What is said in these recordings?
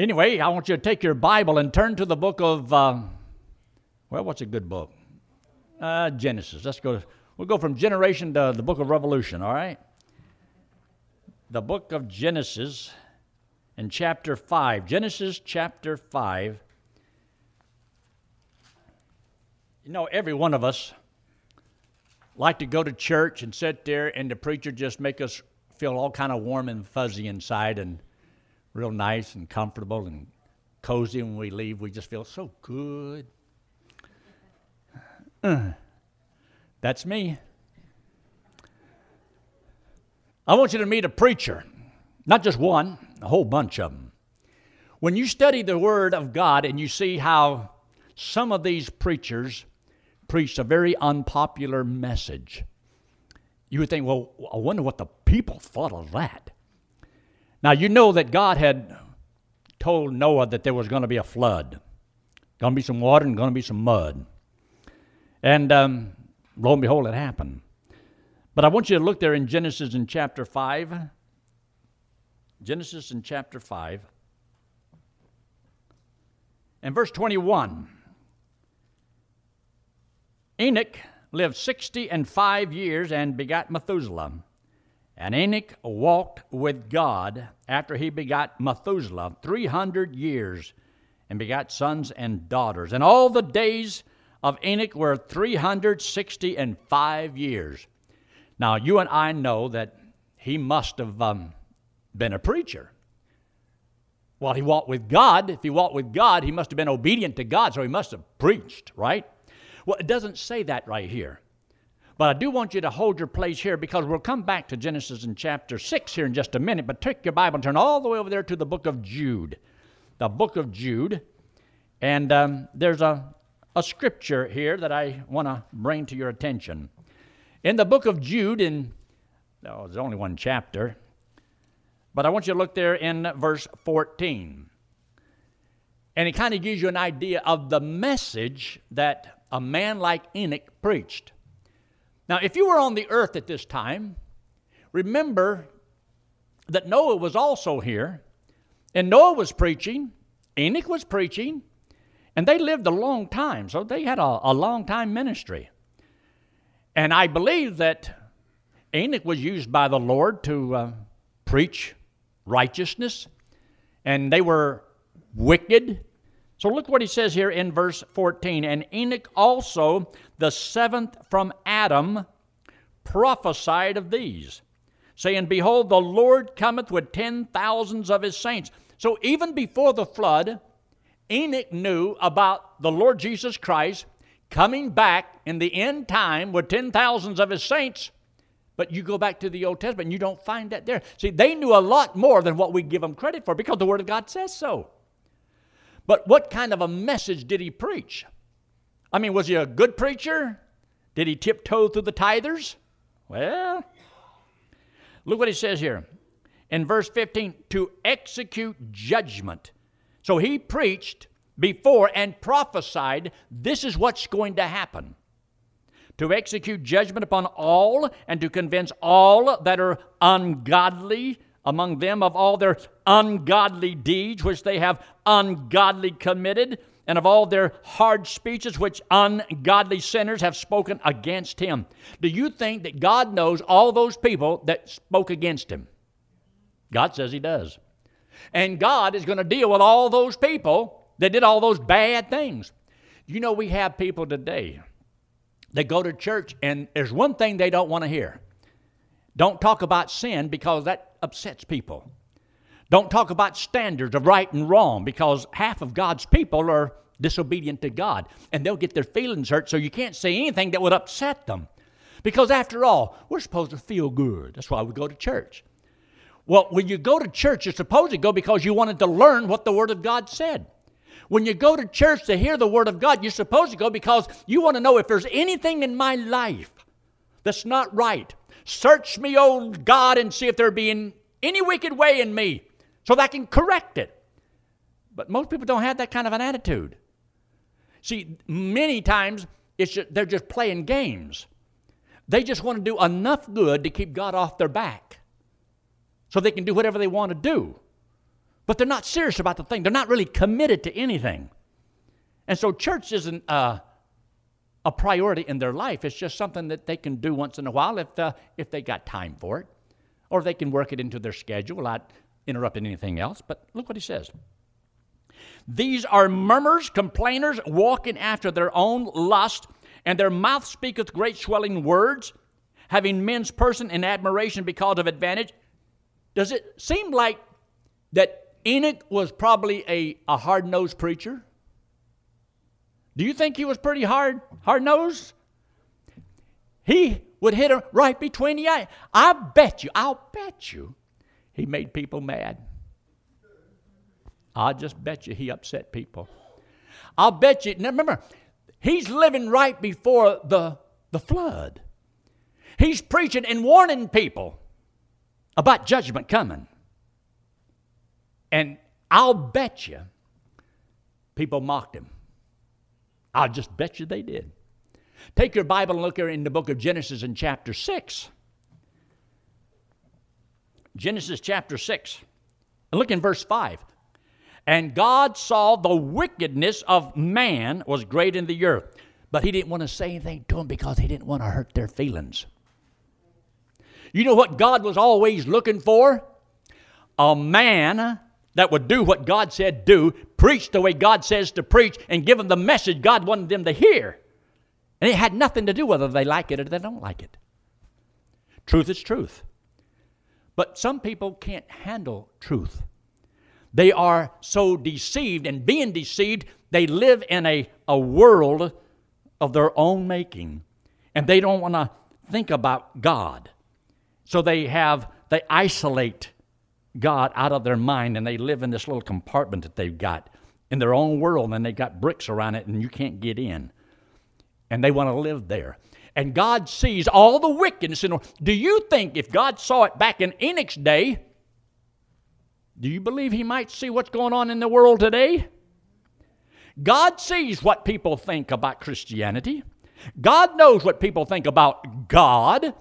Anyway, I want you to take your Bible and turn to the book of, uh, well, what's a good book? Uh, Genesis. Let's go. We'll go from generation to the book of Revolution, all right? The book of Genesis and chapter 5. Genesis chapter 5. You know, every one of us like to go to church and sit there and the preacher just make us feel all kind of warm and fuzzy inside and real nice and comfortable and cozy when we leave. We just feel so good. Uh, that's me. I want you to meet a preacher, not just one, a whole bunch of them. When you study the Word of God and you see how some of these preachers preached a very unpopular message, you would think, well, I wonder what the people thought of that. Now, you know that God had told Noah that there was going to be a flood. Going to be some water and going to be some mud. And um, lo and behold, it happened. But I want you to look there in Genesis in chapter 5. Genesis in chapter 5. And verse 21. Enoch lived sixty and five years and begat Methuselah. And Enoch walked with God after he begot Methuselah 300 years and begot sons and daughters. And all the days of Enoch were 360 and five years. Now, you and I know that he must have um, been a preacher. Well, he walked with God. If he walked with God, he must have been obedient to God, so he must have preached, right? Well, it doesn't say that right here. But I do want you to hold your place here because we'll come back to Genesis in chapter 6 here in just a minute. But take your Bible and turn all the way over there to the book of Jude. The book of Jude. And um, there's a, a scripture here that I want to bring to your attention. In the book of Jude, in oh, there's only one chapter, but I want you to look there in verse 14. And it kind of gives you an idea of the message that a man like Enoch preached. Now, if you were on the earth at this time, remember that Noah was also here, and Noah was preaching, Enoch was preaching, and they lived a long time, so they had a, a long time ministry. And I believe that Enoch was used by the Lord to uh, preach righteousness, and they were wicked. So look what he says here in verse 14. And Enoch also, the seventh from Adam, prophesied of these, saying, Behold, the Lord cometh with ten thousands of his saints. So even before the flood, Enoch knew about the Lord Jesus Christ coming back in the end time with ten thousands of his saints. But you go back to the Old Testament and you don't find that there. See, they knew a lot more than what we give them credit for because the Word of God says so. But what kind of a message did he preach? I mean, was he a good preacher? Did he tiptoe through the tithers? Well, look what he says here in verse 15 to execute judgment. So he preached before and prophesied this is what's going to happen to execute judgment upon all and to convince all that are ungodly among them of all their ungodly deeds which they have ungodly committed and of all their hard speeches which ungodly sinners have spoken against him. Do you think that God knows all those people that spoke against him? God says he does. And God is going to deal with all those people that did all those bad things. You know, we have people today that go to church and there's one thing they don't want to hear. Don't talk about sin because that upsets people. Don't talk about standards of right and wrong because half of God's people are disobedient to God and they'll get their feelings hurt, so you can't say anything that would upset them. Because after all, we're supposed to feel good. That's why we go to church. Well, when you go to church, you're supposed to go because you wanted to learn what the Word of God said. When you go to church to hear the Word of God, you're supposed to go because you want to know if there's anything in my life that's not right. Search me, O God, and see if there be any wicked way in me so that I can correct it. But most people don't have that kind of an attitude. See, many times it's just, they're just playing games. They just want to do enough good to keep God off their back so they can do whatever they want to do. but they're not serious about the thing. They're not really committed to anything. And so church isn't uh, a priority in their life. It's just something that they can do once in a while if, uh, if they got time for it, or they can work it into their schedule without interrupting anything else. But look what he says. These are murmurers, complainers, walking after their own lust, and their mouth speaketh great swelling words, having men's person in admiration because of advantage. Does it seem like that Enoch was probably a, a hard nosed preacher? Do you think he was pretty hard, hard nosed? He would hit her right between the eyes. I bet you, I'll bet you, he made people mad. I'll just bet you he upset people. I'll bet you, now remember, he's living right before the, the flood. He's preaching and warning people about judgment coming. And I'll bet you people mocked him. I'll just bet you they did. Take your Bible and look here in the book of Genesis in chapter 6. Genesis chapter 6. And look in verse 5. And God saw the wickedness of man was great in the earth. But he didn't want to say anything to him because he didn't want to hurt their feelings. You know what God was always looking for? A man that would do what God said do, preach the way God says to preach, and give them the message God wanted them to hear. And it had nothing to do whether they like it or they don't like it. Truth is truth. But some people can't handle truth. They are so deceived, and being deceived, they live in a, a world of their own making. And they don't want to think about God. So they have, they isolate God out of their mind and they live in this little compartment that they've got in their own world and they've got bricks around it and you can't get in. And they want to live there. And God sees all the wickedness in the world. Do you think if God saw it back in Enoch's day, do you believe he might see what's going on in the world today? God sees what people think about Christianity. God knows what people think about God.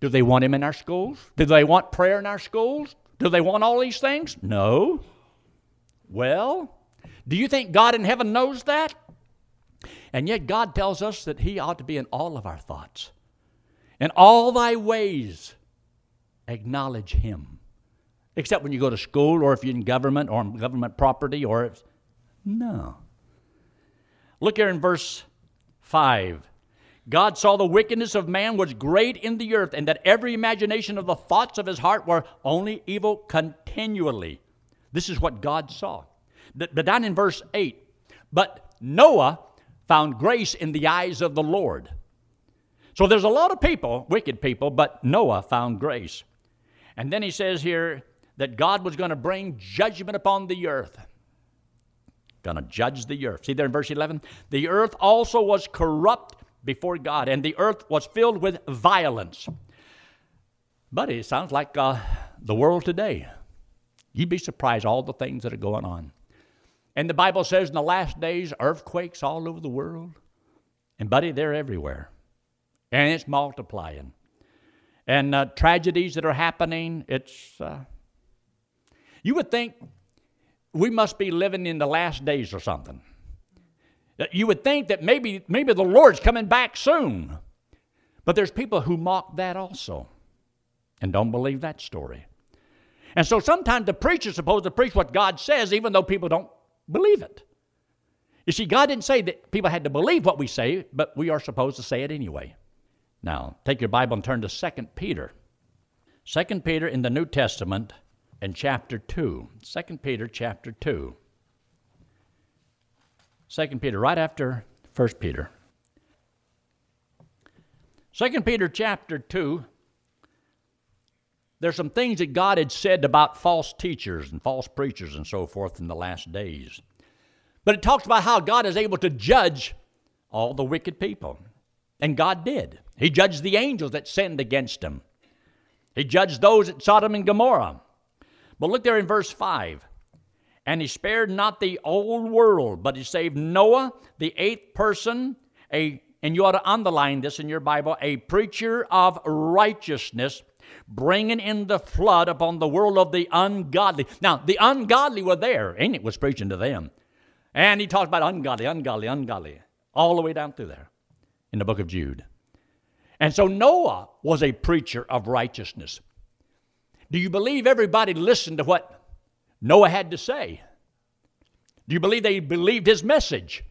Do they want him in our schools? Do they want prayer in our schools? Do they want all these things? No. Well, do you think God in heaven knows that? And yet God tells us that He ought to be in all of our thoughts. In all thy ways, acknowledge Him. Except when you go to school or if you're in government or on government property or. No. Look here in verse 5. God saw the wickedness of man was great in the earth, and that every imagination of the thoughts of his heart were only evil continually. This is what God saw. But down in verse 8, but Noah found grace in the eyes of the Lord. So there's a lot of people, wicked people, but Noah found grace. And then he says here that God was going to bring judgment upon the earth. Going to judge the earth. See there in verse 11? The earth also was corrupt before God, and the earth was filled with violence. Buddy, it sounds like uh, the world today. You'd be surprised all the things that are going on. And the Bible says in the last days, earthquakes all over the world. And, buddy, they're everywhere. And it's multiplying. And uh, tragedies that are happening, it's. Uh, you would think we must be living in the last days or something. You would think that maybe, maybe the Lord's coming back soon. But there's people who mock that also and don't believe that story. And so sometimes the preacher's supposed to preach what God says, even though people don't believe it. You see, God didn't say that people had to believe what we say, but we are supposed to say it anyway. Now, take your Bible and turn to 2 Peter. 2 Peter in the New Testament and chapter 2. 2 Peter chapter 2. Second Peter, right after First Peter. Second Peter chapter 2, there's some things that God had said about false teachers and false preachers and so forth in the last days. But it talks about how God is able to judge all the wicked people. And God did. He judged the angels that sinned against him. He judged those at Sodom and Gomorrah. But look there in verse 5. And he spared not the old world, but he saved Noah, the eighth person, a and you ought to underline this in your Bible, a preacher of righteousness, bringing in the flood upon the world of the ungodly. Now, the ungodly were there. and it was preaching to them. And he talked about ungodly, ungodly, ungodly, all the way down through there in the book of Jude. And so Noah was a preacher of righteousness. Do you believe everybody listened to what Noah had to say? Do you believe they believed his message?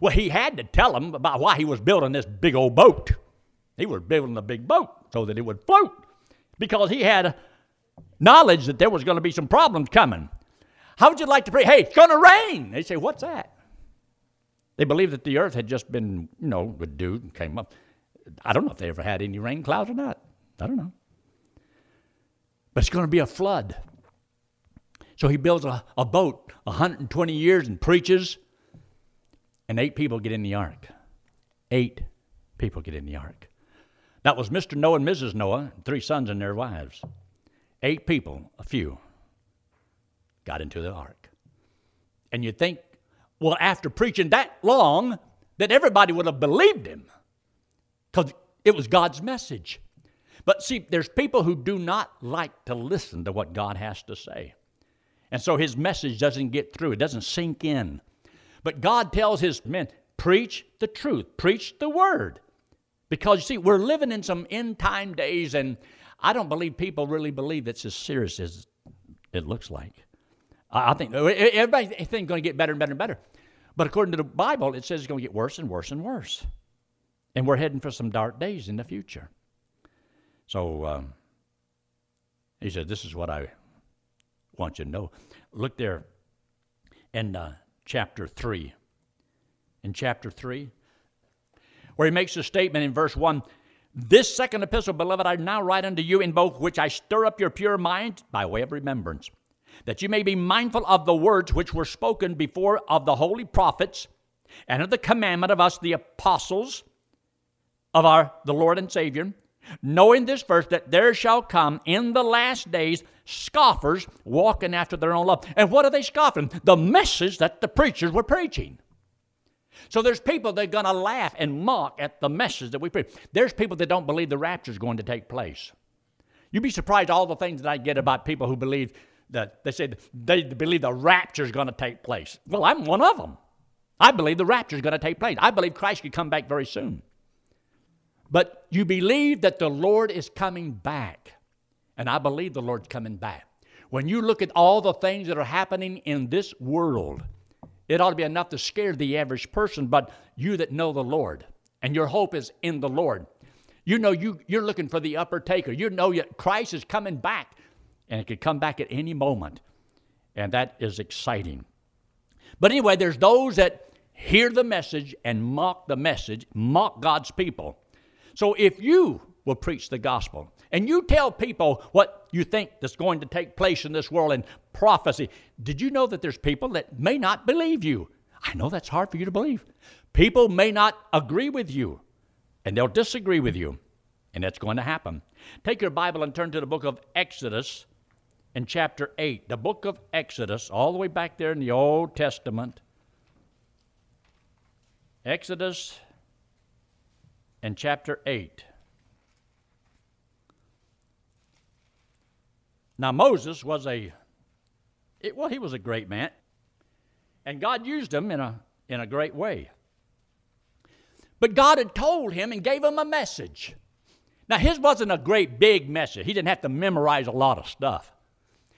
Well, he had to tell them about why he was building this big old boat. He was building a big boat so that it would float because he had knowledge that there was going to be some problems coming. How would you like to pray? Hey, it's going to rain. They say, What's that? They believed that the earth had just been, you know, with dew and came up. I don't know if they ever had any rain clouds or not. I don't know. But it's going to be a flood. So he builds a, a boat 120 years and preaches, and eight people get in the ark. Eight people get in the ark. That was Mr. Noah and Mrs. Noah, three sons and their wives. Eight people, a few, got into the ark. And you'd think, well, after preaching that long, that everybody would have believed him because it was God's message. But see, there's people who do not like to listen to what God has to say. And so his message doesn't get through, it doesn't sink in. But God tells his men, preach the truth, preach the word. Because you see, we're living in some end time days, and I don't believe people really believe it's as serious as it looks like. I think everybody thinks it's going to get better and better and better. But according to the Bible, it says it's going to get worse and worse and worse. And we're heading for some dark days in the future. So um, he said, This is what I want you to know. Look there in uh, chapter 3. In chapter 3, where he makes a statement in verse 1 This second epistle, beloved, I now write unto you in both which I stir up your pure mind by way of remembrance, that you may be mindful of the words which were spoken before of the holy prophets, and of the commandment of us, the apostles of our the Lord and Savior, knowing this verse that there shall come in the last days scoffers walking after their own love. And what are they scoffing? The message that the preachers were preaching. So there's people that are going to laugh and mock at the message that we preach. There's people that don't believe the rapture is going to take place. You'd be surprised all the things that I get about people who believe that they say they believe the rapture is going to take place. Well, I'm one of them. I believe the rapture is going to take place. I believe Christ could come back very soon. But you believe that the Lord is coming back. And I believe the Lord's coming back. When you look at all the things that are happening in this world, it ought to be enough to scare the average person, but you that know the Lord and your hope is in the Lord. You know you, you're looking for the upper taker. You know Christ is coming back, and it could come back at any moment. And that is exciting. But anyway, there's those that hear the message and mock the message, mock God's people. So if you will preach the gospel and you tell people what you think that's going to take place in this world in prophecy, did you know that there's people that may not believe you? I know that's hard for you to believe. People may not agree with you and they'll disagree with you, and that's going to happen. Take your Bible and turn to the book of Exodus in chapter 8. The book of Exodus, all the way back there in the Old Testament. Exodus and chapter 8. Now, Moses was a, it, well, he was a great man, and God used him in a, in a great way. But God had told him and gave him a message. Now, his wasn't a great big message. He didn't have to memorize a lot of stuff.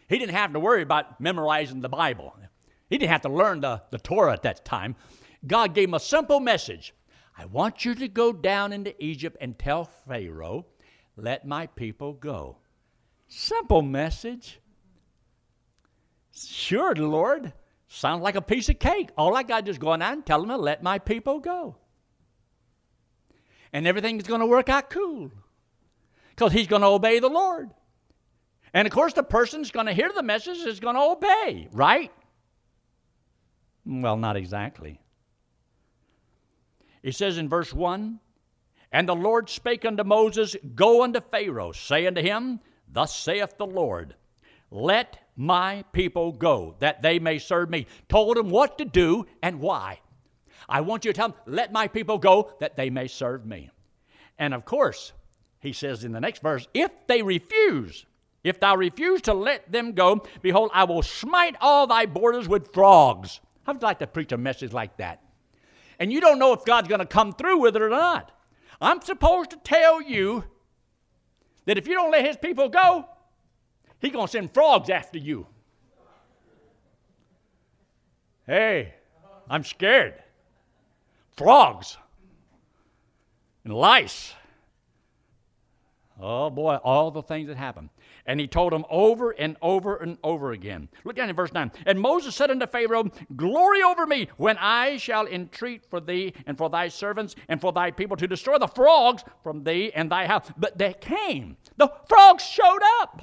He didn't have to worry about memorizing the Bible. He didn't have to learn the, the Torah at that time. God gave him a simple message I want you to go down into Egypt and tell Pharaoh, let my people go. Simple message. Sure, Lord. Sounds like a piece of cake. All I got is go on out and tell him to let my people go. And everything's going to work out cool because he's going to obey the Lord. And of course, the person's going to hear the message is going to obey, right? Well, not exactly. He says in verse 1 And the Lord spake unto Moses, Go unto Pharaoh, say unto him, Thus saith the Lord, Let my people go, that they may serve me. Told him what to do and why. I want you to tell them, Let my people go, that they may serve me. And of course, he says in the next verse, if they refuse, if thou refuse to let them go, behold, I will smite all thy borders with frogs. I'd like to preach a message like that. And you don't know if God's going to come through with it or not. I'm supposed to tell you that if you don't let his people go, he's going to send frogs after you. Hey, I'm scared. Frogs and lice. Oh boy, all the things that happen. And he told them over and over and over again. Look down in verse 9. And Moses said unto Pharaoh, Glory over me when I shall entreat for thee and for thy servants and for thy people to destroy the frogs from thee and thy house. But they came. The frogs showed up.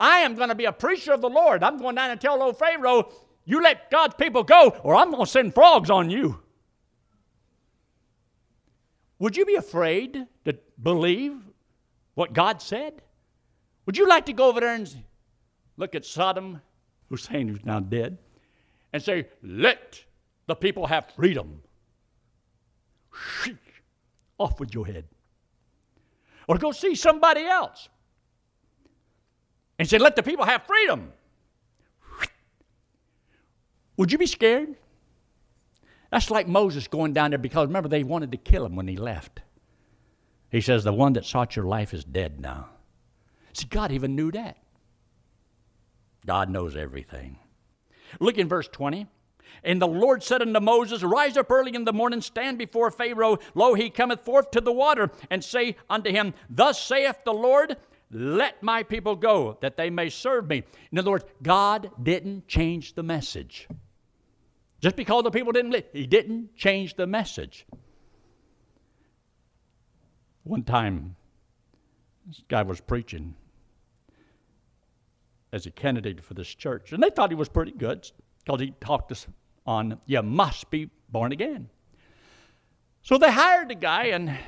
I am going to be a preacher of the Lord. I'm going down and tell old Pharaoh, You let God's people go, or I'm going to send frogs on you. Would you be afraid to believe what God said? Would you like to go over there and look at Saddam Hussein, who's now dead, and say, Let the people have freedom? Off with your head. Or go see somebody else and say, Let the people have freedom. Would you be scared? That's like Moses going down there because remember, they wanted to kill him when he left. He says, The one that sought your life is dead now. See, God even knew that. God knows everything. Look in verse 20. And the Lord said unto Moses, Rise up early in the morning, stand before Pharaoh. Lo, he cometh forth to the water, and say unto him, Thus saith the Lord, Let my people go, that they may serve me. In other words, God didn't change the message. Just because the people didn't he didn't change the message. One time, this guy was preaching as a candidate for this church, and they thought he was pretty good because he talked us on, you must be born again. So they hired the guy, and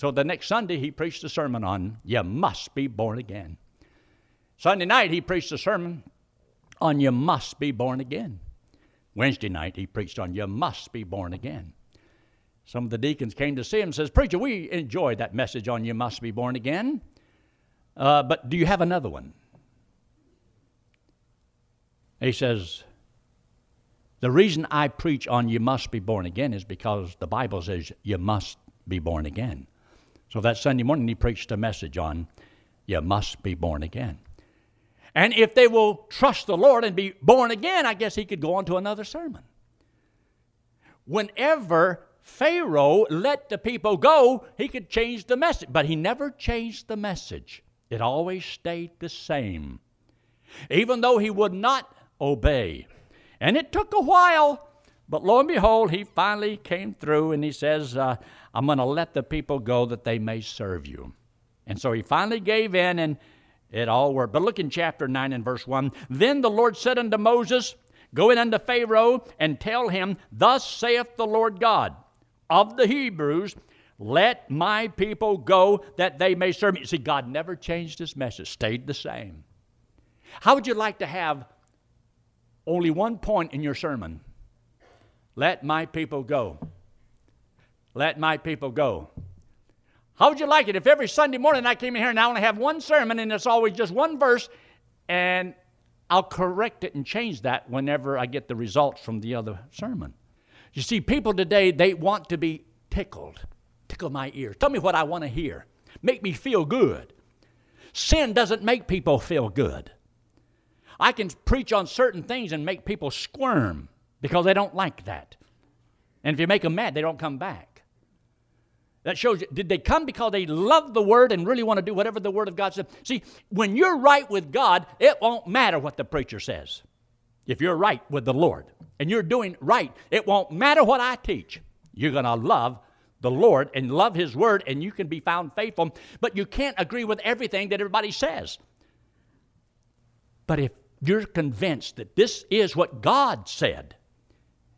so the next Sunday he preached a sermon on, you must be born again. Sunday night he preached a sermon on, you must be born again. Wednesday night, he preached on, You must be born again. Some of the deacons came to see him and says, Preacher, we enjoyed that message on You must be born again, uh, but do you have another one? He says, The reason I preach on You must be born again is because the Bible says you must be born again. So that Sunday morning, he preached a message on You must be born again. And if they will trust the Lord and be born again, I guess he could go on to another sermon. Whenever Pharaoh let the people go, he could change the message, but he never changed the message. It always stayed the same, even though he would not obey. And it took a while, but lo and behold, he finally came through and he says, uh, I'm going to let the people go that they may serve you. And so he finally gave in and it all worked. But look in chapter 9 and verse 1. Then the Lord said unto Moses, Go in unto Pharaoh and tell him, Thus saith the Lord God of the Hebrews, Let my people go that they may serve me. See, God never changed his message, stayed the same. How would you like to have only one point in your sermon? Let my people go. Let my people go. How would you like it if every Sunday morning I came in here and I only have one sermon and it's always just one verse and I'll correct it and change that whenever I get the results from the other sermon? You see, people today, they want to be tickled. Tickle my ears. Tell me what I want to hear. Make me feel good. Sin doesn't make people feel good. I can preach on certain things and make people squirm because they don't like that. And if you make them mad, they don't come back. That shows you, did they come because they love the Word and really want to do whatever the Word of God said? See, when you're right with God, it won't matter what the preacher says. If you're right with the Lord and you're doing right, it won't matter what I teach. You're going to love the Lord and love His Word, and you can be found faithful, but you can't agree with everything that everybody says. But if you're convinced that this is what God said,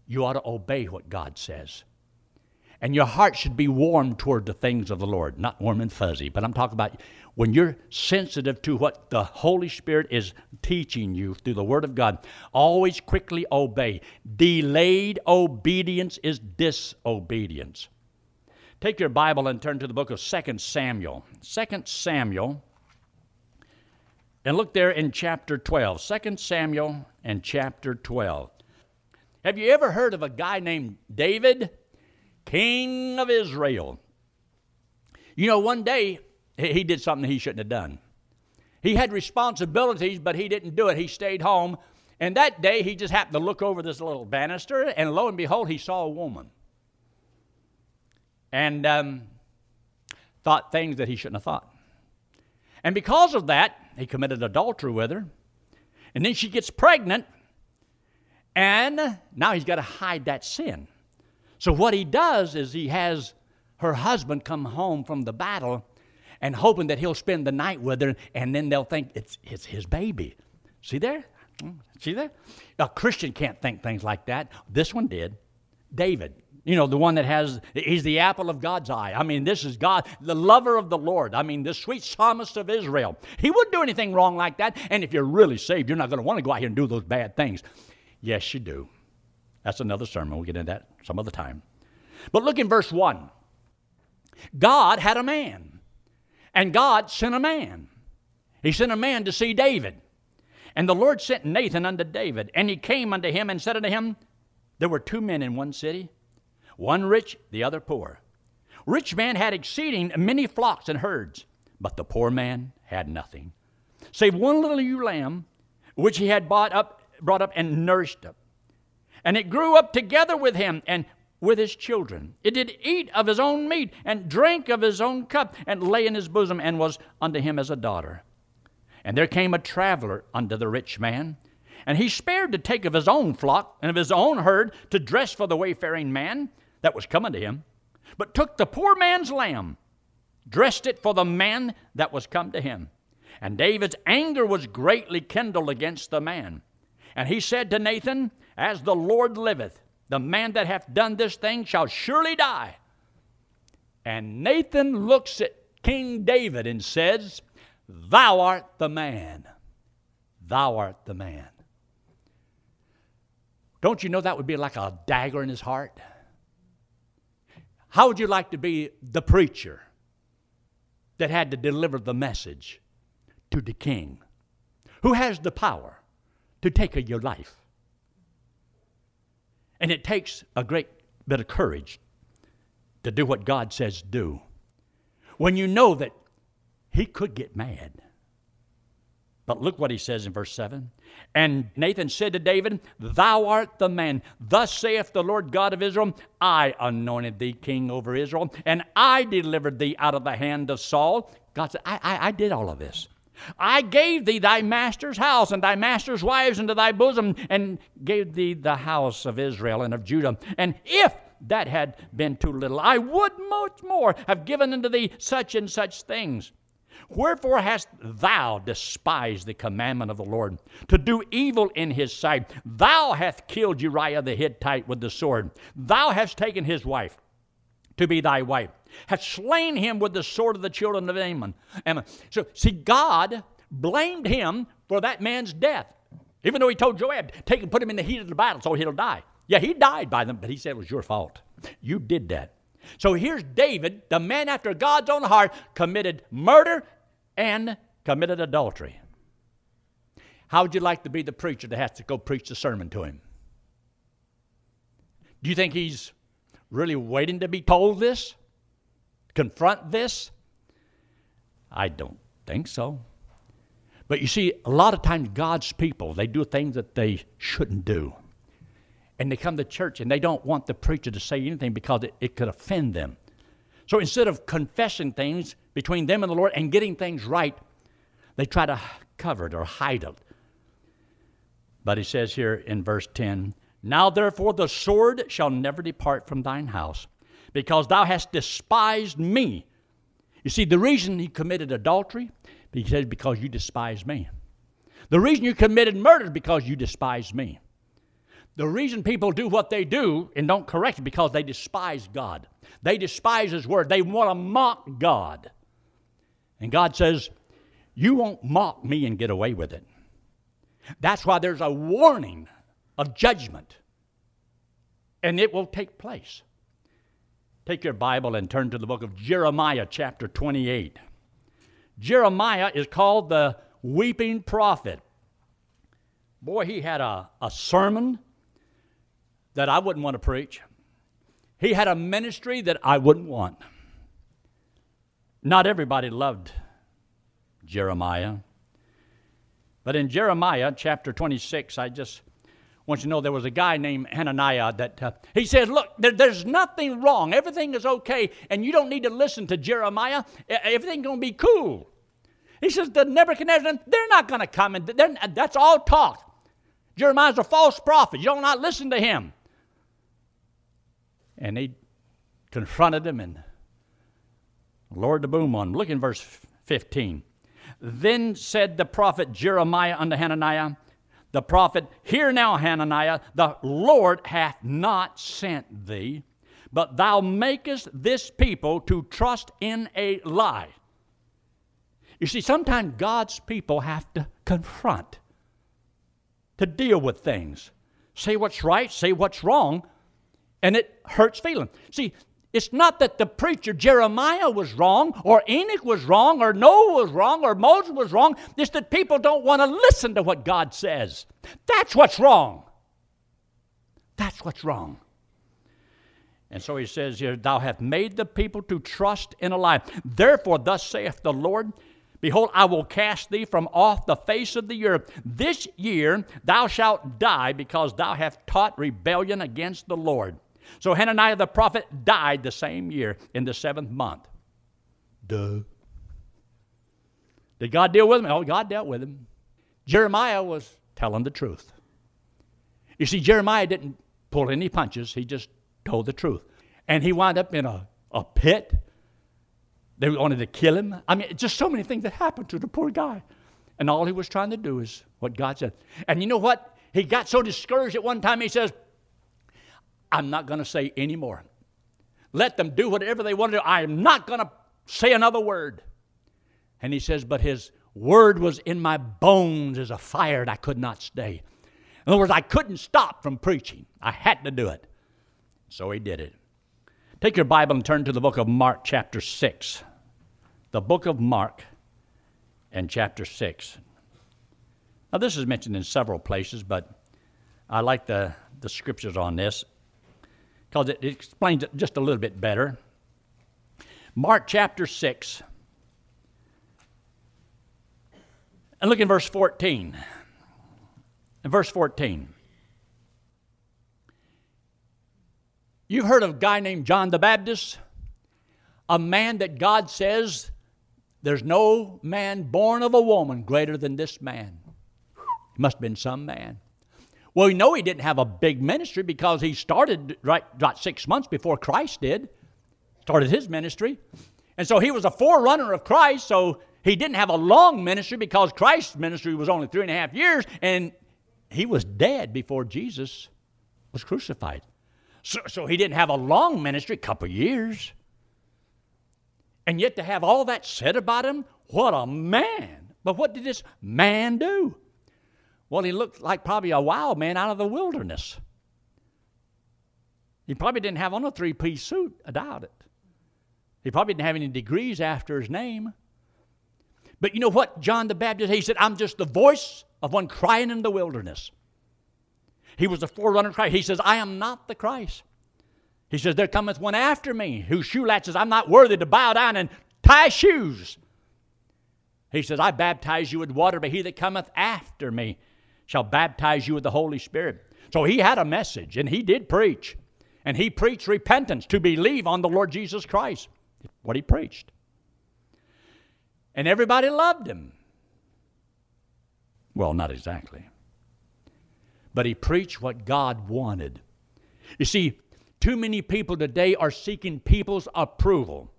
you ought to obey what God says. And your heart should be warm toward the things of the Lord, not warm and fuzzy, but I'm talking about when you're sensitive to what the Holy Spirit is teaching you through the Word of God, always quickly obey. Delayed obedience is disobedience. Take your Bible and turn to the book of 2 Samuel. 2 Samuel. And look there in chapter 12. 2 Samuel and chapter 12. Have you ever heard of a guy named David, king of Israel? You know, one day he did something he shouldn't have done. He had responsibilities, but he didn't do it. He stayed home. And that day, he just happened to look over this little banister, and lo and behold, he saw a woman. And um, thought things that he shouldn't have thought. And because of that, he committed adultery with her. And then she gets pregnant, and now he's got to hide that sin. So what he does is he has her husband come home from the battle and hoping that he'll spend the night with her, and then they'll think it's, it's his baby. See there? Hmm, see there? A Christian can't think things like that. This one did. David, you know, the one that has, he's the apple of God's eye. I mean, this is God, the lover of the Lord. I mean, the sweet psalmist of Israel. He wouldn't do anything wrong like that. And if you're really saved, you're not going to want to go out here and do those bad things. Yes, you do. That's another sermon. We'll get into that some other time. But look in verse 1. God had a man. And God sent a man. He sent a man to see David. And the Lord sent Nathan unto David. And he came unto him and said unto him, There were two men in one city, one rich, the other poor. Rich man had exceeding many flocks and herds, but the poor man had nothing, save one little ewe lamb, which he had bought up, brought up and nourished up. And it grew up together with him, and with his children. It did eat of his own meat, and drank of his own cup, and lay in his bosom, and was unto him as a daughter. And there came a traveler unto the rich man, and he spared to take of his own flock and of his own herd to dress for the wayfaring man that was coming to him, but took the poor man's lamb, dressed it for the man that was come to him. And David's anger was greatly kindled against the man. And he said to Nathan, As the Lord liveth, the man that hath done this thing shall surely die. And Nathan looks at King David and says, Thou art the man. Thou art the man. Don't you know that would be like a dagger in his heart? How would you like to be the preacher that had to deliver the message to the king who has the power to take your life? And it takes a great bit of courage to do what God says do. When you know that he could get mad. But look what he says in verse 7. And Nathan said to David, Thou art the man. Thus saith the Lord God of Israel, I anointed thee king over Israel, and I delivered thee out of the hand of Saul. God said, I, I, I did all of this. I gave thee thy master's house and thy master's wives into thy bosom, and gave thee the house of Israel and of Judah. And if that had been too little, I would much more have given unto thee such and such things. Wherefore hast thou despised the commandment of the Lord, to do evil in his sight? Thou hast killed Uriah the Hittite with the sword. Thou hast taken his wife to be thy wife had slain him with the sword of the children of Ammon. Ammon. So, see, God blamed him for that man's death. Even though he told Joab, take and put him in the heat of the battle so he'll die. Yeah, he died by them, but he said it was your fault. You did that. So here's David, the man after God's own heart, committed murder and committed adultery. How would you like to be the preacher that has to go preach the sermon to him? Do you think he's really waiting to be told this? confront this? I don't think so. But you see, a lot of times God's people, they do things that they shouldn't do. And they come to church and they don't want the preacher to say anything because it, it could offend them. So instead of confessing things between them and the Lord and getting things right, they try to cover it or hide it. But he says here in verse 10 Now therefore the sword shall never depart from thine house, because thou hast despised me. You see, the reason he committed adultery, he said, because you despise me. The reason you committed murder because you despise me. The reason people do what they do and don't correct it because they despise God. They despise His Word. They want to mock God. And God says, You won't mock me and get away with it. That's why there's a warning of judgment, and it will take place. Take your Bible and turn to the book of Jeremiah, chapter 28. Jeremiah is called the weeping prophet. Boy, he had a, a sermon that I wouldn't want to preach. He had a ministry that I wouldn't want. Not everybody loved Jeremiah. But in Jeremiah chapter 26, I just want you to know there was a guy named Hananiah that uh, he says, Look, there, there's nothing wrong. Everything is okay, and you don't need to listen to Jeremiah. Everything's going to be cool. He says, The Nebuchadnezzar, they're not going to come, and that's all talk. Jeremiah's a false prophet. You don't not listen to him. And he confronted him and lowered the boom on. Look in verse 15. Then said the prophet Jeremiah unto Hananiah, the prophet, Hear now, Hananiah, the Lord hath not sent thee, but thou makest this people to trust in a lie. You see, sometimes God's people have to confront, to deal with things, say what's right, say what's wrong, and it hurts feeling. See, it's not that the preacher Jeremiah was wrong, or Enoch was wrong, or Noah was wrong, or Moses was wrong. It's that people don't want to listen to what God says. That's what's wrong. That's what's wrong. And so he says here, Thou hast made the people to trust in a lie. Therefore, thus saith the Lord, Behold, I will cast thee from off the face of the earth. This year thou shalt die, because thou hast taught rebellion against the Lord. So Hananiah the prophet died the same year in the seventh month. Duh. Did God deal with him? Oh, God dealt with him. Jeremiah was telling the truth. You see, Jeremiah didn't pull any punches, he just told the truth. And he wound up in a, a pit. They wanted to kill him. I mean, just so many things that happened to the poor guy. And all he was trying to do is what God said. And you know what? He got so discouraged at one time, he says, I'm not going to say any more. Let them do whatever they want to do. I am not going to say another word. And he says, But his word was in my bones as a fire, and I could not stay. In other words, I couldn't stop from preaching. I had to do it. So he did it. Take your Bible and turn to the book of Mark, chapter 6. The book of Mark and chapter 6. Now, this is mentioned in several places, but I like the, the scriptures on this because it, explains it just a little bit better. Mark chapter 6. And look in verse 14. In verse 14. You've heard of a guy named John the Baptist, a man that God says there's no man born of a woman greater than this man. He must have been some man. Well, we know he didn't have a big ministry because he started right about six months before Christ did, started his ministry. And so he was a forerunner of Christ, so he didn't have a long ministry because Christ's ministry was only three and a half years, and he was dead before Jesus was crucified. So, so he didn't have a long ministry, a couple years. And yet to have all that said about him, what a man. But what did this man do? Well, he looked like probably a wild man out of the wilderness. He probably didn't have on a three piece suit, I doubt it. He probably didn't have any degrees after his name. But you know what, John the Baptist, he said, I'm just the voice of one crying in the wilderness. He was the forerunner of Christ. He says, I am not the Christ. He says, There cometh one after me whose shoe latches I'm not worthy to bow down and tie shoes. He says, I baptize you with water, but he that cometh after me shall baptize you with the Holy Spirit. So he had a message, and he did preach. And he preached repentance to believe on the Lord Jesus Christ. What he preached. And everybody loved him. Well, not exactly. But he preached what God wanted. You see, too many people today are seeking people's approval.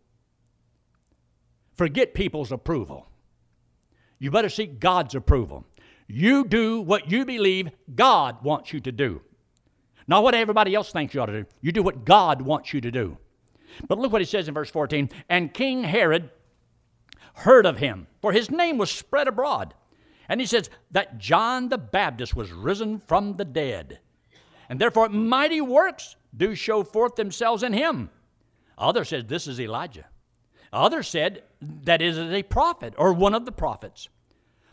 Forget people's approval. You better seek God's approval. You do what you believe God wants you to do. Not what everybody else thinks you ought to do. You do what God wants you to do. But look what he says in verse 14. And King Herod heard of him, for his name was spread abroad. And he says that John the Baptist was risen from the dead. And therefore mighty works do show forth themselves in him. Others said this is Elijah. Others said that is a prophet or one of the prophets.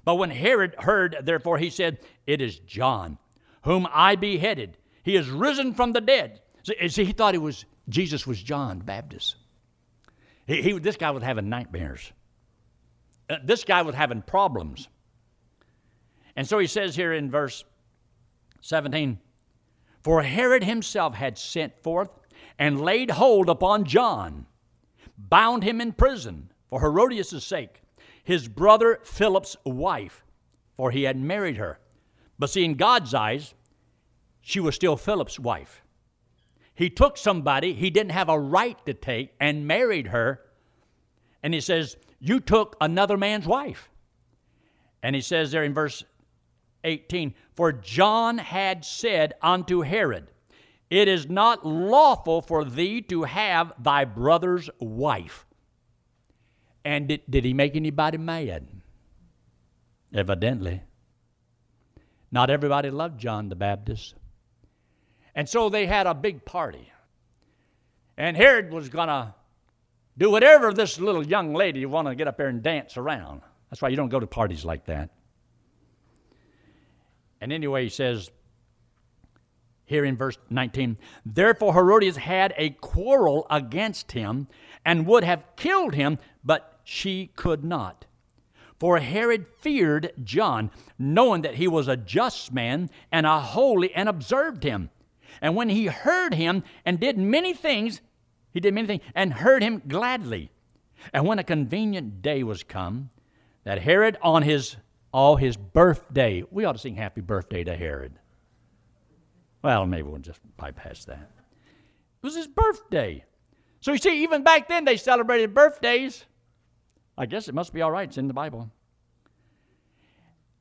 But when Herod heard, therefore, he said, It is John, whom I beheaded. He is risen from the dead. See, he thought it was Jesus was John the Baptist. He, he, this guy was having nightmares. Uh, this guy was having problems. And so he says here in verse 17 For Herod himself had sent forth and laid hold upon John, bound him in prison for Herodias' sake, his brother Philip's wife, for he had married her. But see, in God's eyes, she was still Philip's wife. He took somebody he didn't have a right to take and married her. And he says, You took another man's wife. And he says there in verse 18, For John had said unto Herod, It is not lawful for thee to have thy brother's wife. And did, did he make anybody mad? Evidently. Not everybody loved John the Baptist. And so they had a big party. And Herod was going to do whatever this little young lady want to get up there and dance around. That's why you don't go to parties like that. And anyway, he says here in verse 19, therefore Herodias had a quarrel against him and would have killed him, but she could not. For Herod feared John, knowing that he was a just man and a holy, and observed him. And when he heard him and did many things, he did many things and heard him gladly. And when a convenient day was come, that Herod on his all his birthday. We ought to sing happy birthday to Herod. Well, maybe we'll just bypass that. It was his birthday. So you see, even back then they celebrated birthdays. I guess it must be all right. It's in the Bible.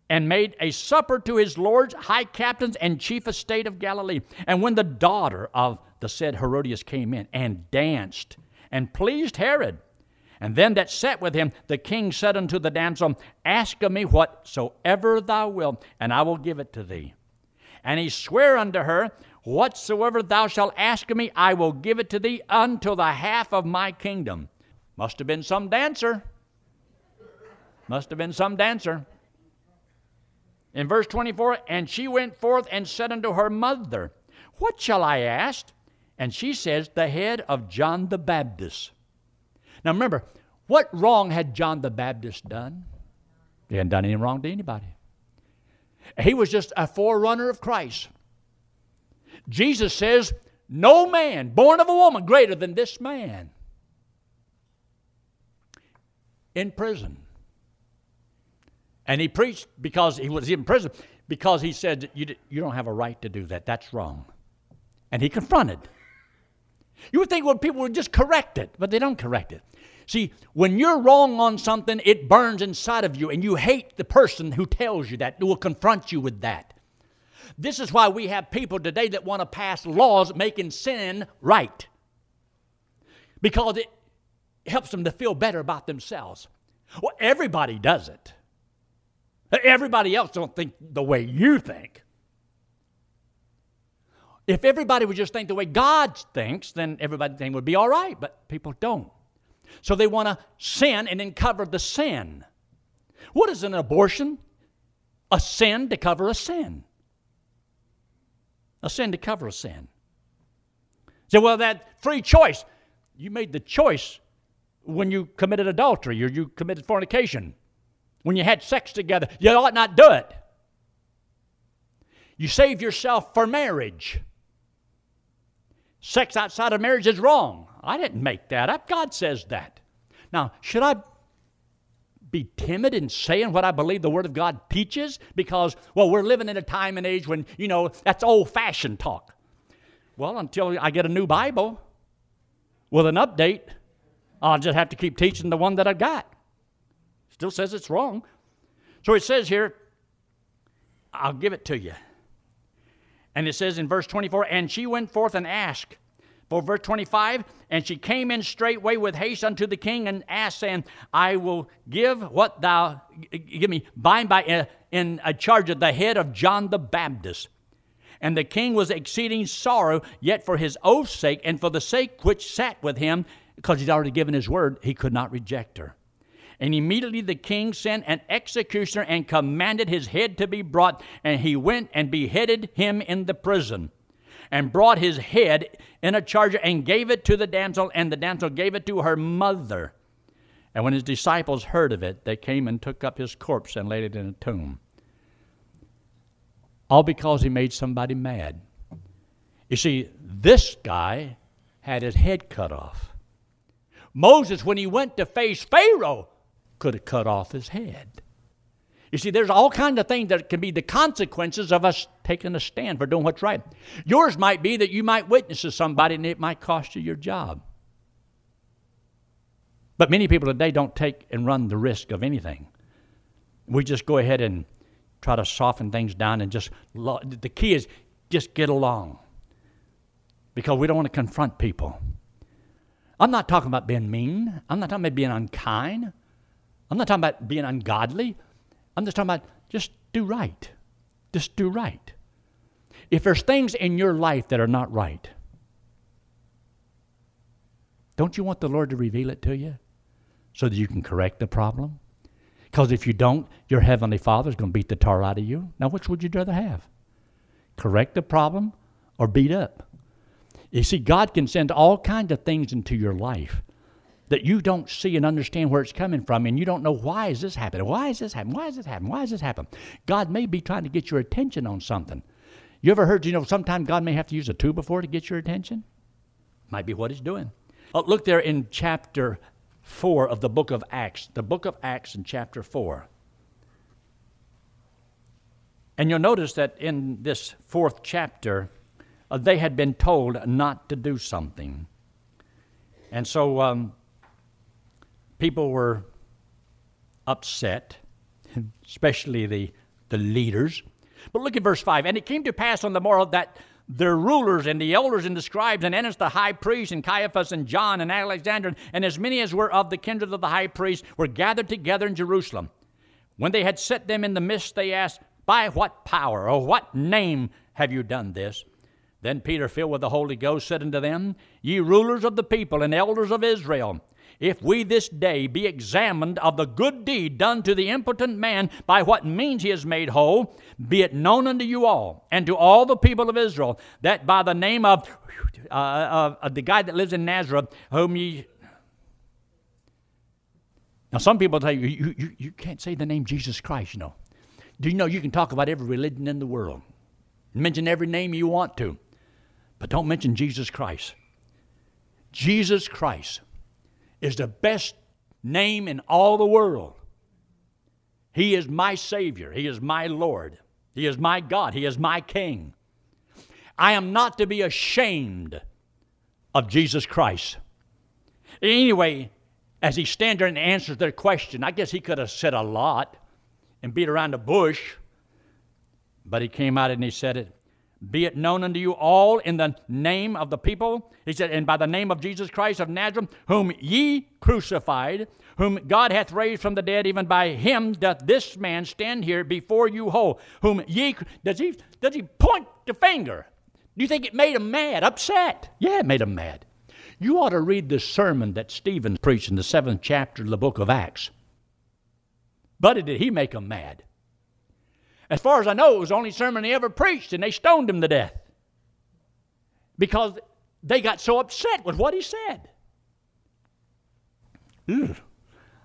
And made a supper to his lords, high captains, and chief estate of Galilee. And when the daughter of the said Herodias came in and danced and pleased Herod, and them that sat with him, the king said unto the damsel, Ask of me whatsoever thou wilt, and I will give it to thee. And he sware unto her, Whatsoever thou shalt ask of me, I will give it to thee until the half of my kingdom. Must have been some dancer. Must have been some dancer. In verse 24, and she went forth and said unto her mother, What shall I ask? And she says, The head of John the Baptist. Now remember, what wrong had John the Baptist done? He hadn't done any wrong to anybody. He was just a forerunner of Christ. Jesus says, No man born of a woman greater than this man. In prison. And he preached because he was in prison, because he said, You, you don't have a right to do that. That's wrong. And he confronted. You would think well, people would just correct it, but they don't correct it. See, when you're wrong on something, it burns inside of you, and you hate the person who tells you that, who will confront you with that. This is why we have people today that want to pass laws making sin right. Because it helps them to feel better about themselves. Well, everybody does it. Everybody else don't think the way you think. If everybody would just think the way God thinks, then everything would be all right, but people don't. So they want to sin and then cover the sin. What is an abortion? A sin to cover a sin. A sin to cover a sin. So, well, that free choice, you made the choice when you committed adultery or you committed fornication, when you had sex together. You ought not do it. You save yourself for marriage. Sex outside of marriage is wrong. I didn't make that up. God says that. Now, should I be timid in saying what I believe the Word of God teaches? Because, well, we're living in a time and age when, you know, that's old fashioned talk. Well, until I get a new Bible with an update, I'll just have to keep teaching the one that I got. Still says it's wrong. So it says here, I'll give it to you. And it says in verse 24, and she went forth and asked. For verse 25, and she came in straightway with haste unto the king and asked, saying, I will give what thou, give me, bind by uh, in a charge of the head of John the Baptist. And the king was exceeding sorrow, yet for his oath's sake, and for the sake which sat with him, because he'd already given his word, he could not reject her. And immediately the king sent an executioner and commanded his head to be brought, and he went and beheaded him in the prison, and brought his head in a charger and gave it to the damsel, and the damsel gave it to her mother. And when his disciples heard of it, they came and took up his corpse and laid it in a tomb. All because he made somebody mad. You see, this guy had his head cut off. Moses, when he went to face Pharaoh, could have cut off his head. You see, there's all kinds of things that can be the consequences of us taking a stand for doing what's right. Yours might be that you might witness to somebody and it might cost you your job. But many people today don't take and run the risk of anything. We just go ahead and try to soften things down and just, the key is just get along because we don't want to confront people. I'm not talking about being mean, I'm not talking about being unkind. I'm not talking about being ungodly. I'm just talking about just do right. Just do right. If there's things in your life that are not right, don't you want the Lord to reveal it to you so that you can correct the problem? Because if you don't, your Heavenly Father is going to beat the tar out of you. Now, which would you rather have? Correct the problem or beat up? You see, God can send all kinds of things into your life that you don't see and understand where it's coming from, and you don't know why is this happening? Why is this happening? Why is this happening? Why is this happening? God may be trying to get your attention on something. You ever heard, you know, sometimes God may have to use a two before to get your attention? Might be what He's doing. Oh, look there in chapter 4 of the book of Acts. The book of Acts in chapter 4. And you'll notice that in this fourth chapter, uh, they had been told not to do something. And so um, people were upset, especially the, the leaders. But look at verse 5. And it came to pass on the morrow that their rulers and the elders and the scribes and Annas the high priest and Caiaphas and John and Alexander and as many as were of the kindred of the high priest were gathered together in Jerusalem. When they had set them in the midst, they asked, By what power or what name have you done this? Then Peter, filled with the Holy Ghost, said unto them, Ye rulers of the people and elders of Israel, if we this day be examined of the good deed done to the impotent man by what means he is made whole, be it known unto you all and to all the people of Israel that by the name of, uh, of the guy that lives in Nazareth, whom ye. Now, some people tell you, you, you, you can't say the name Jesus Christ, you know. Do you know you can talk about every religion in the world? Mention every name you want to, but don't mention Jesus Christ. Jesus Christ is the best name in all the world. He is my Savior. He is my Lord. He is my God. He is my King. I am not to be ashamed of Jesus Christ. Anyway, as he stands there and answers their question, I guess he could have said a lot and beat around the bush, but he came out and he said it. Be it known unto you all in the name of the people. He said, and by the name of Jesus Christ of Nazareth, whom ye crucified, whom God hath raised from the dead, even by him doth this man stand here before you whole. Whom ye does he does he point the finger? Do you think it made him mad, upset? Yeah, it made him mad. You ought to read the sermon that Stephen preached in the seventh chapter of the book of Acts. Buddy, did he make him mad? As far as I know, it was the only sermon he ever preached, and they stoned him to death because they got so upset with what he said.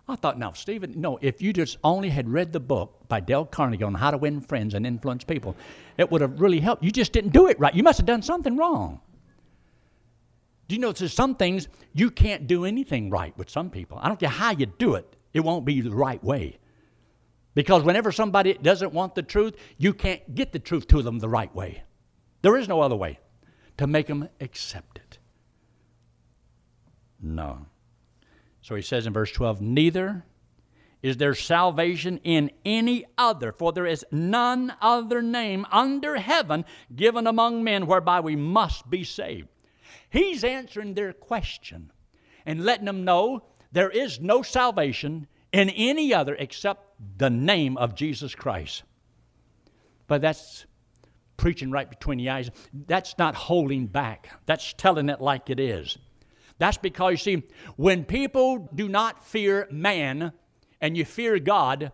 I thought, now, Stephen, no, if you just only had read the book by Dale Carnegie on how to win friends and influence people, it would have really helped. You just didn't do it right. You must have done something wrong. Do you know there's some things you can't do anything right with some people? I don't care how you do it, it won't be the right way. Because whenever somebody doesn't want the truth, you can't get the truth to them the right way. There is no other way to make them accept it. No. So he says in verse 12, Neither is there salvation in any other, for there is none other name under heaven given among men whereby we must be saved. He's answering their question and letting them know there is no salvation in any other except the name of Jesus Christ. But that's preaching right between the eyes. That's not holding back, that's telling it like it is. That's because, you see, when people do not fear man and you fear God,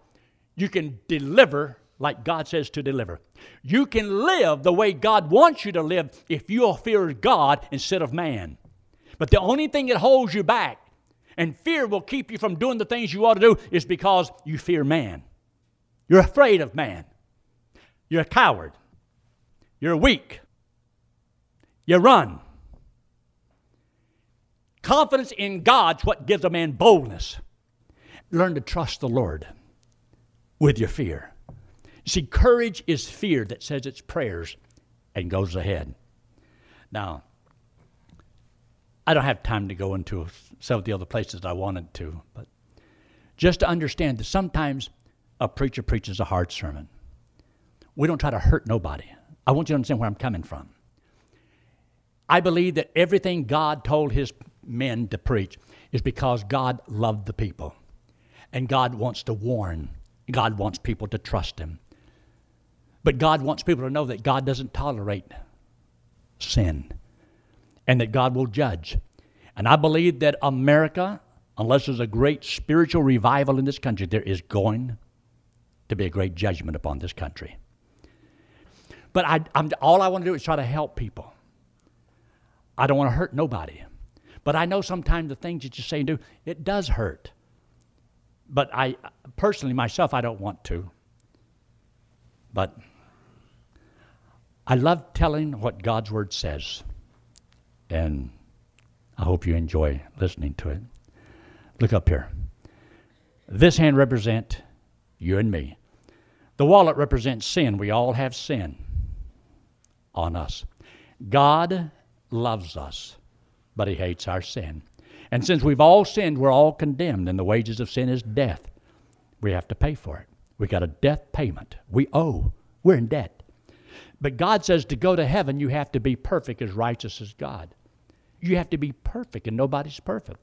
you can deliver like God says to deliver. You can live the way God wants you to live if you'll fear God instead of man. But the only thing that holds you back and fear will keep you from doing the things you ought to do is because you fear man. You're afraid of man. You're a coward. You're weak. You run. Confidence in God's what gives a man boldness. Learn to trust the Lord with your fear. See, courage is fear that says its prayers and goes ahead. Now, I don't have time to go into some of the other places I wanted to, but just to understand that sometimes a preacher preaches a hard sermon. We don't try to hurt nobody. I want you to understand where I'm coming from. I believe that everything God told his men to preach is because God loved the people. And God wants to warn, God wants people to trust him. But God wants people to know that God doesn't tolerate sin and that God will judge. And I believe that America, unless there's a great spiritual revival in this country, there is going to be a great judgment upon this country. But I, I'm, all I want to do is try to help people. I don't want to hurt nobody. But I know sometimes the things that you say and do, it does hurt. But I personally, myself, I don't want to. But I love telling what God's Word says. And I hope you enjoy listening to it. Look up here. This hand represents you and me. The wallet represents sin. We all have sin on us. God loves us, but He hates our sin. And since we've all sinned, we're all condemned, and the wages of sin is death. We have to pay for it. We got a death payment. We owe. We're in debt. But God says to go to heaven, you have to be perfect as righteous as God. You have to be perfect, and nobody's perfect.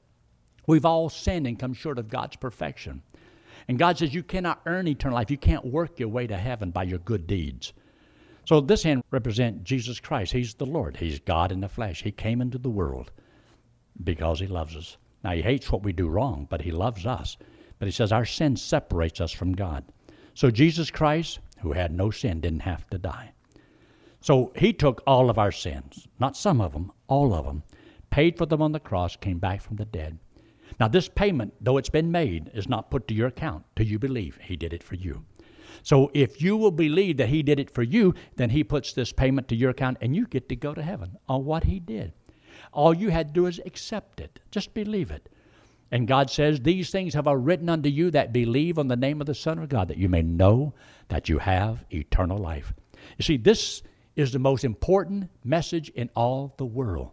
We've all sinned and come short of God's perfection. And God says you cannot earn eternal life. You can't work your way to heaven by your good deeds. So this hand represents Jesus Christ. He's the Lord. He's God in the flesh. He came into the world because he loves us. Now he hates what we do wrong, but he loves us. But he says our sin separates us from God. So Jesus Christ, who had no sin, didn't have to die. So he took all of our sins, not some of them, all of them, paid for them on the cross, came back from the dead. Now, this payment, though it's been made, is not put to your account till you believe He did it for you. So, if you will believe that He did it for you, then He puts this payment to your account and you get to go to heaven on what He did. All you had to do is accept it, just believe it. And God says, These things have I written unto you that believe on the name of the Son of God, that you may know that you have eternal life. You see, this is the most important message in all the world.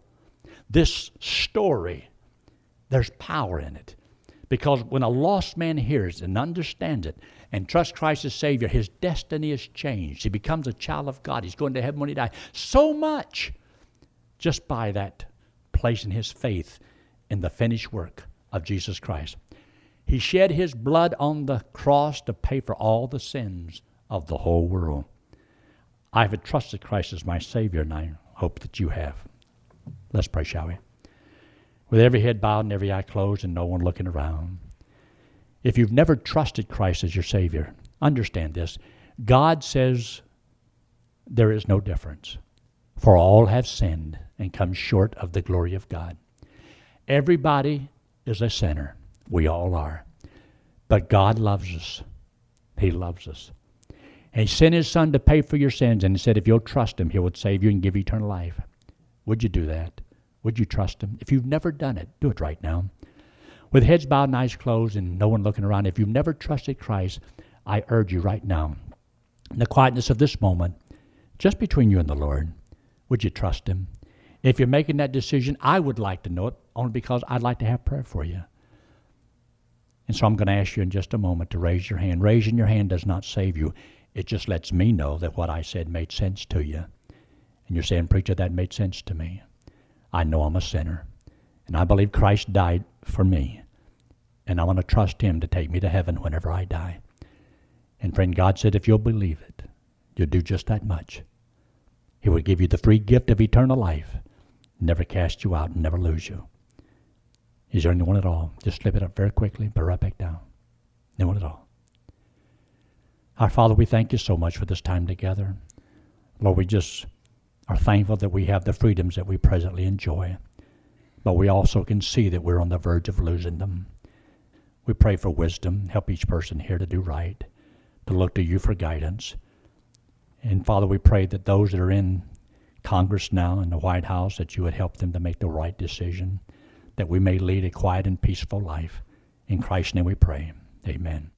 This story there's power in it. Because when a lost man hears and understands it and trusts Christ as Savior, his destiny is changed. He becomes a child of God. He's going to heaven when he dies. So much just by that placing his faith in the finished work of Jesus Christ. He shed his blood on the cross to pay for all the sins of the whole world. I have trusted Christ as my Savior, and I hope that you have. Let's pray, shall we? with every head bowed and every eye closed and no one looking around. If you've never trusted Christ as your Savior, understand this. God says there is no difference, for all have sinned and come short of the glory of God. Everybody is a sinner. We all are. But God loves us. He loves us. And He sent His Son to pay for your sins, and He said, if you'll trust Him, He will save you and give you eternal life. Would you do that? Would you trust Him? If you've never done it, do it right now. With heads bowed and eyes closed and no one looking around, if you've never trusted Christ, I urge you right now, in the quietness of this moment, just between you and the Lord, would you trust Him? If you're making that decision, I would like to know it only because I'd like to have prayer for you. And so I'm going to ask you in just a moment to raise your hand. Raising your hand does not save you, it just lets me know that what I said made sense to you. And you're saying, Preacher, that made sense to me. I know I'm a sinner. And I believe Christ died for me. And I want to trust Him to take me to heaven whenever I die. And friend, God said, if you'll believe it, you'll do just that much. He will give you the free gift of eternal life, never cast you out, never lose you. Is there anyone at all? Just slip it up very quickly, put it right back down. Anyone at all? Our Father, we thank you so much for this time together. Lord, we just are thankful that we have the freedoms that we presently enjoy, but we also can see that we're on the verge of losing them. We pray for wisdom, help each person here to do right, to look to you for guidance. And Father, we pray that those that are in Congress now in the White House, that you would help them to make the right decision, that we may lead a quiet and peaceful life. In Christ's name we pray. Amen.